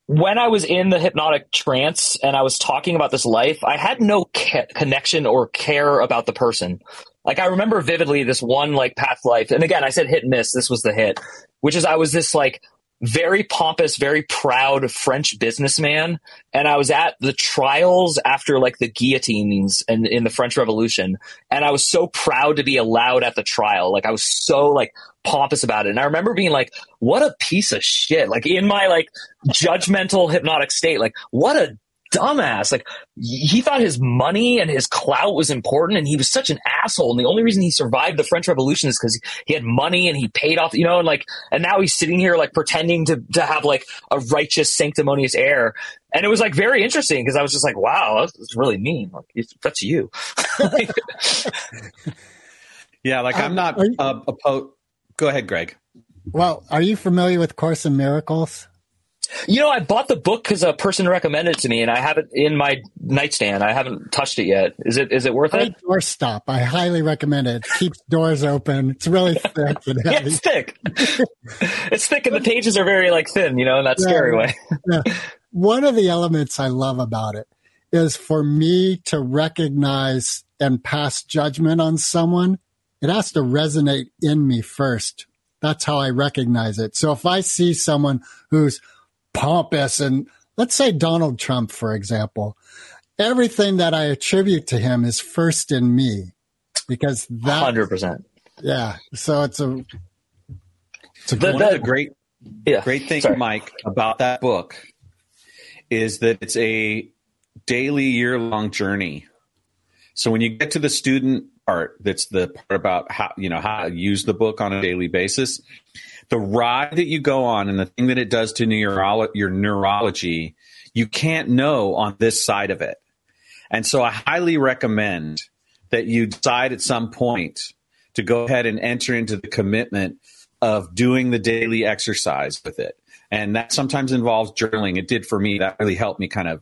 when I was in the hypnotic trance and I was talking about this life, I had no ca- connection or care about the person. Like I remember vividly this one like past life, and again I said hit and miss. This was the hit, which is I was this like very pompous, very proud French businessman, and I was at the trials after like the guillotines in, in the French Revolution, and I was so proud to be allowed at the trial. Like I was so like pompous about it, and I remember being like, "What a piece of shit!" Like in my like judgmental hypnotic state, like what a dumbass. Like he thought his money and his clout was important, and he was such an asshole. And the only reason he survived the French Revolution is because he had money and he paid off, you know, and like, and now he's sitting here like pretending to to have like a righteous, sanctimonious air. And it was like very interesting because I was just like, wow, that's, that's really mean. Like it's- that's you. Yeah, like I'm not are you- uh, opposed. Go ahead, Greg. well, are you familiar with Course in Miracles? you know, I bought the book because a person recommended it to me, and I have it in my nightstand. I haven't touched it yet. Is it is it worth it? Doorstop. I highly recommend it. Keeps doors open. It's really thick and Yeah, it's thick. it's thick, and the pages are very like thin. You know, in that Yeah, scary way. Yeah. One of the elements I love about it is for me to recognize and pass judgment on someone. It has to resonate in me first. That's how I recognize it. So if I see someone who's pompous and let's say Donald Trump, for example, everything that I attribute to him is first in me because that Hundred percent. yeah. So it's a The- One of the- the great Yeah. great thing, Sorry. Mike, about that book is that it's a daily, year long journey. So when you get to the student part, that's the part about how you know how to use the book on a daily basis. The ride that you go on and the thing that it does to neurolo- your neurology, you can't know on this side of it. And so I highly recommend that you decide at some point to go ahead and enter into the commitment of doing the daily exercise with it. And that sometimes involves journaling. It did for me. That really helped me kind of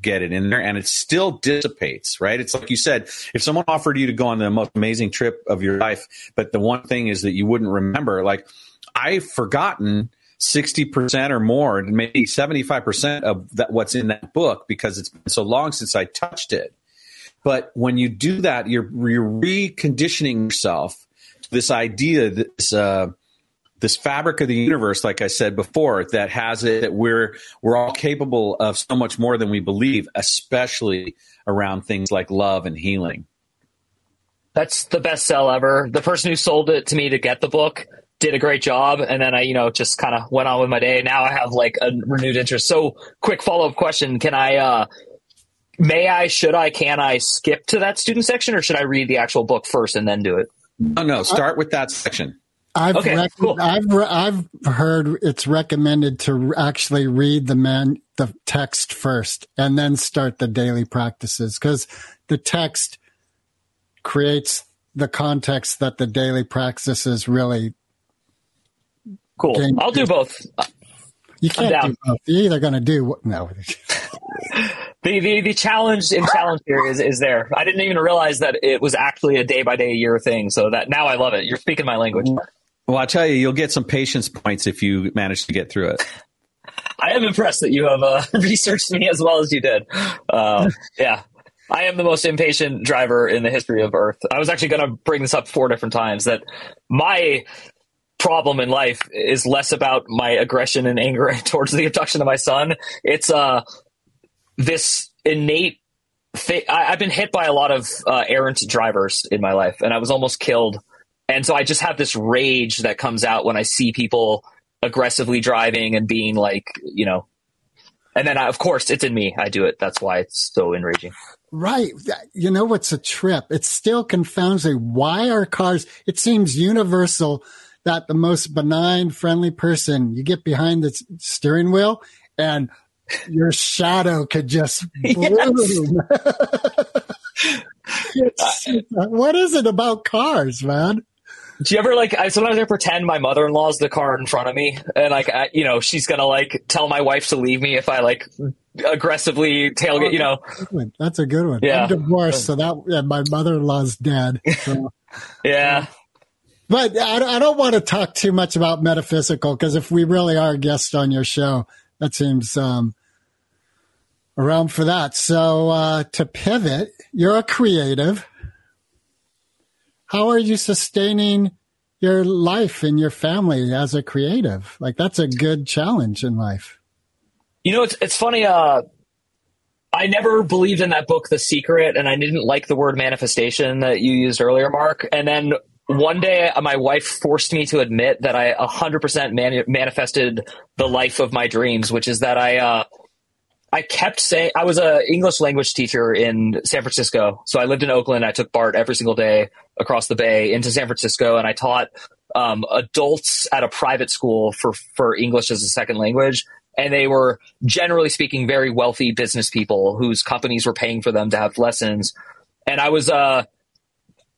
get it in there and it still dissipates, right? It's like you said, if someone offered you to go on the most amazing trip of your life, but the one thing is that you wouldn't remember, like I've forgotten 60% or more, maybe 75% of that, what's in that book because it's been so long since I touched it. But when you do that, you're, you're reconditioning yourself to this idea, this, uh, this fabric of the universe, like I said before, that has it that we're we're all capable of so much more than we believe, especially around things like love and healing. That's the best sell ever. The person who sold it to me to get the book did a great job, and then I, you know, just kind of went on with my day. Now I have like a renewed interest. So, quick follow up question: Can I, uh, may I, should I, can I skip to that student section, or should I read the actual book first and then do it? No, no, start with that section. I've Okay, rec- cool. I've re- I've heard it's recommended to actually read the man the text first and then start the daily practices because the text creates the context that the daily practices really Cool. Game- I'll do both. you can't do both. You're either going to do what- no. The, the the challenge in challenge here is is there. I didn't even realize that it was actually a day by day year thing. So that now I love it. You're speaking my language. Well, I tell you, you'll get some patience points if you manage to get through it. I am impressed that you have uh, researched me as well as you did. Uh, yeah. I am the most impatient driver in the history of Earth. I was actually going to bring this up four different times that my problem in life is less about my aggression and anger towards the abduction of my son. It's uh, this innate. Thi- I, I've been hit by a lot of uh, errant drivers in my life, and I was almost killed. And so I just have this rage that comes out when I see people aggressively driving and being like, you know, and then I, of course it's in me. I do it. That's why it's so enraging. Right. You know what's a trip? It still confounds me. Why are cars? It seems universal that the most benign, friendly person, you get behind the steering wheel and your shadow could just bloom. It's- what is it about cars, man? Do you ever like? I sometimes I pretend my mother in law's the car in front of me, and like, I, you know, she's gonna like tell my wife to leave me if I like aggressively tailgate. You know, That's a good one. Yeah. I'm divorced, so that yeah, my mother-in-law's dead. So. yeah. But I, I don't want to talk too much about metaphysical because if we really are a guest on your show, that seems um, around for that. So uh, to pivot, you're a creative. How are you sustaining your life and your family as a creative? Like that's a good challenge in life. You know, it's it's funny. Uh, I never believed in that book, The Secret, and I didn't like the word manifestation that you used earlier, Mark. And then one day, uh, my wife forced me to admit that I 100% mani- manifested the life of my dreams, which is that I uh, I kept saying I was a English language teacher in San Francisco. So I lived in Oakland. I took BART every single day across the bay into San Francisco, and I taught um, adults at a private school for for English as a second language. And they were generally speaking very wealthy business people whose companies were paying for them to have lessons. And I was uh,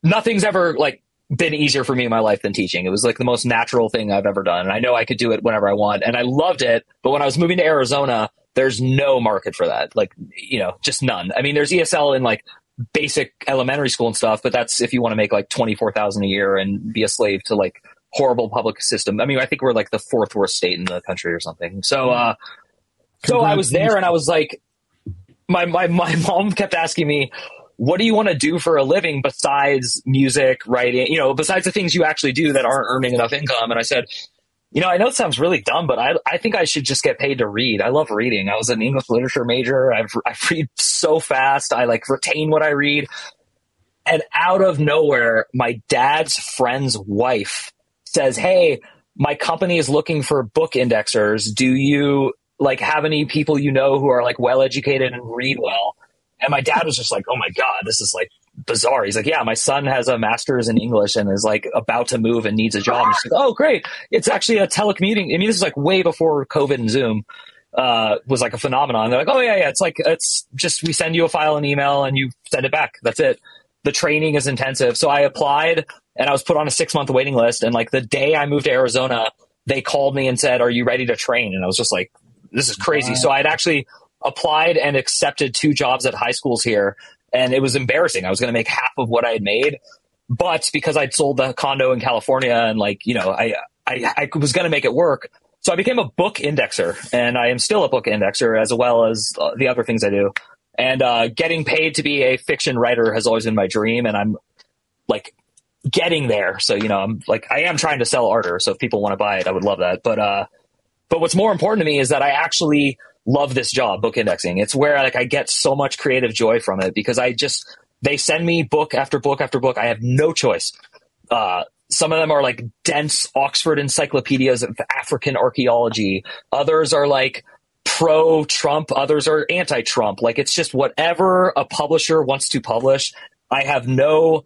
nothing's ever like been easier for me in my life than teaching. It was like the most natural thing I've ever done. And I know I could do it whenever I want. And I loved it. But when I was moving to Arizona, there's no market for that. Like, you know, just none. I mean, there's ESL in like basic elementary school and stuff, but that's if you want to make like 24,000 a year and be a slave to like horrible public system. I mean, I think we're like the fourth worst state in the country or something. So, uh, so I was there and I was like, my, my, my mom kept asking me, what do you want to do for a living besides music, writing, you know, besides the things you actually do that aren't earning enough income? And I said, you know, I know it sounds really dumb, but I, I think I should just get paid to read. I love reading. I was an English literature major. I've, I read so fast. I like retain what I read. And out of nowhere, my dad's friend's wife says, Hey, my company is looking for book indexers. Do you like have any people you know who are like well educated and read well? And my dad was just like, oh my God, this is like bizarre. He's like, yeah, my son has a master's in English and is like about to move and needs a job. Like, oh, great. It's actually a telecommuting. I mean, this is like way before COVID and Zoom uh, was like a phenomenon. They're like, oh yeah, yeah. It's like, it's just, we send you a file and email and you send it back. That's it. The training is intensive. So I applied and I was put on a six month waiting list. And like the day I moved to Arizona, they called me and said, are you ready to train? And I was just like, this is crazy. So I'd actually applied and accepted two jobs at high schools here. And it was embarrassing. I was going to make half of what I had made. But because I'd sold the condo in California and like, you know, I, I, I was going to make it work. So I became a book indexer and I am still a book indexer as well as uh, the other things I do. And uh, getting paid to be a fiction writer has always been my dream. And I'm like getting there. So, you know, I'm like, I am trying to sell Arter. So if people want to buy it, I would love that. But, uh, but what's more important to me is that I actually love this job, book indexing. It's where like I get so much creative joy from it because I just they send me book after book after book. I have no choice. Uh, some of them are like dense Oxford encyclopedias of African archaeology. Others are like pro Trump. Others are anti Trump. Like it's just whatever a publisher wants to publish. I have no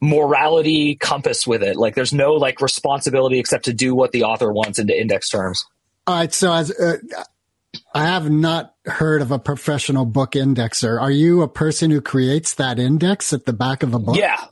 morality compass with it. Like there's no like responsibility except to do what the author wants into index terms. All right. So as uh, I have not heard of a professional book indexer. Are you a person who creates that index at the back of a book? Yeah.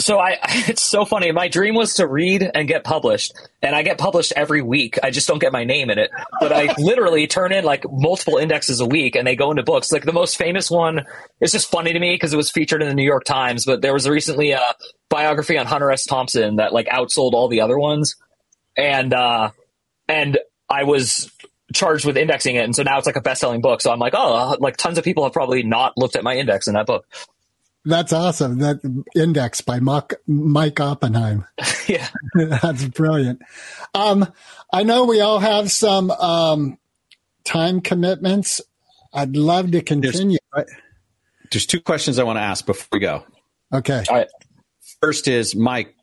So I, it's so funny. My dream was to read and get published, and I get published every week. I just don't get my name in it, but I literally turn in like multiple indexes a week, and they go into books. Like the most famous one is just funny to me because it was featured in the New York Times. But there was recently a biography on Hunter S. Thompson that like outsold all the other ones, and uh, and I was charged with indexing it, and so now it's like a best-selling book. So I'm like, oh, like tons of people have probably not looked at my index in that book. That's awesome. That index by Mike, Mike Oppenheim. yeah, that's brilliant. Um, I know we all have some um, time commitments. I'd love to continue. There's, there's two questions I want to ask before we go. Okay. All right. First is Mike,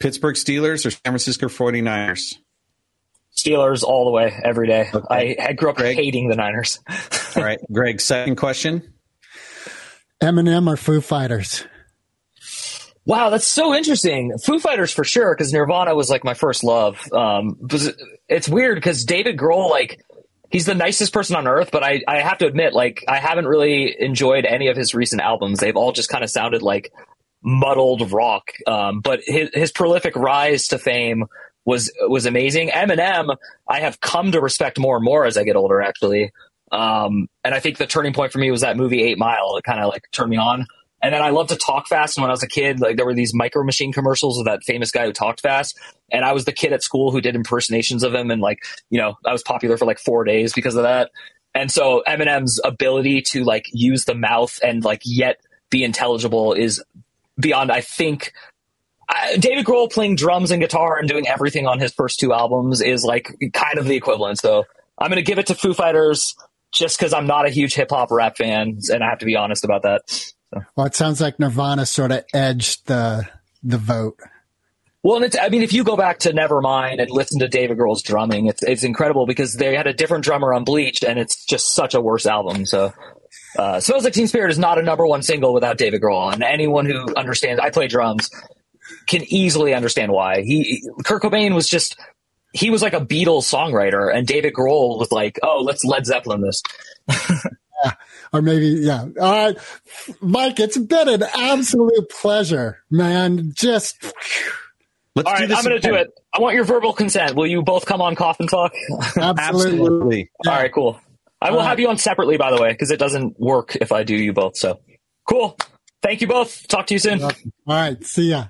Pittsburgh Steelers or San Francisco 49ers? Steelers all the way, every day. Okay. I, I grew up Greg? hating the Niners. All right, Greg. Second question. Eminem or Foo Fighters? Wow, that's so interesting. Foo Fighters for sure, because Nirvana was like my first love. Um, but it's weird because David Grohl, like, he's the nicest person on earth, but I, I have to admit, like, I haven't really enjoyed any of his recent albums. They've all just kind of sounded like muddled rock. Um, but his, his prolific rise to fame was was amazing. Eminem, I have come to respect more and more as I get older, actually. Um, and I think the turning point for me was that movie Eight Mile. It kind of like turned me on. And then I loved to talk fast. And when I was a kid, like there were these micro machine commercials of that famous guy who talked fast. And I was the kid at school who did impersonations of him. And like, you know, I was popular for like four days because of that. And so Eminem's ability to like use the mouth and like yet be intelligible is beyond, I think, I, David Grohl playing drums and guitar and doing everything on his first two albums is like kind of the equivalent. So I'm going to give it to Foo Fighters just because I'm not a huge hip hop rap fan, and I have to be honest about that. So. Well, it sounds like Nirvana sort of edged the the vote. Well, and it's, I mean, if you go back to Nevermind and listen to David Grohl's drumming, it's it's incredible because they had a different drummer on Bleached, and it's just such a worse album. So, uh, "Smells Like Teen Spirit" is not a number one single without David Grohl, and anyone who understands, I play drums, can easily understand why. He Kurt Cobain was just he was like a Beatles songwriter, and David Grohl was like, "Oh, let's Led Zeppelin this." yeah, or maybe yeah. All right, Mike, it's been an absolute pleasure, man. Just. Let's All do right, this I'm going to do it. I want your verbal consent. Will you both come on Coffin Talk? Absolutely. Absolutely. All right, cool. I will All have you on separately, by the way, because it doesn't work if I do you both. So, cool. Thank you both. Talk to you soon. All right. See ya.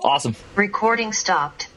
Awesome. Recording stopped.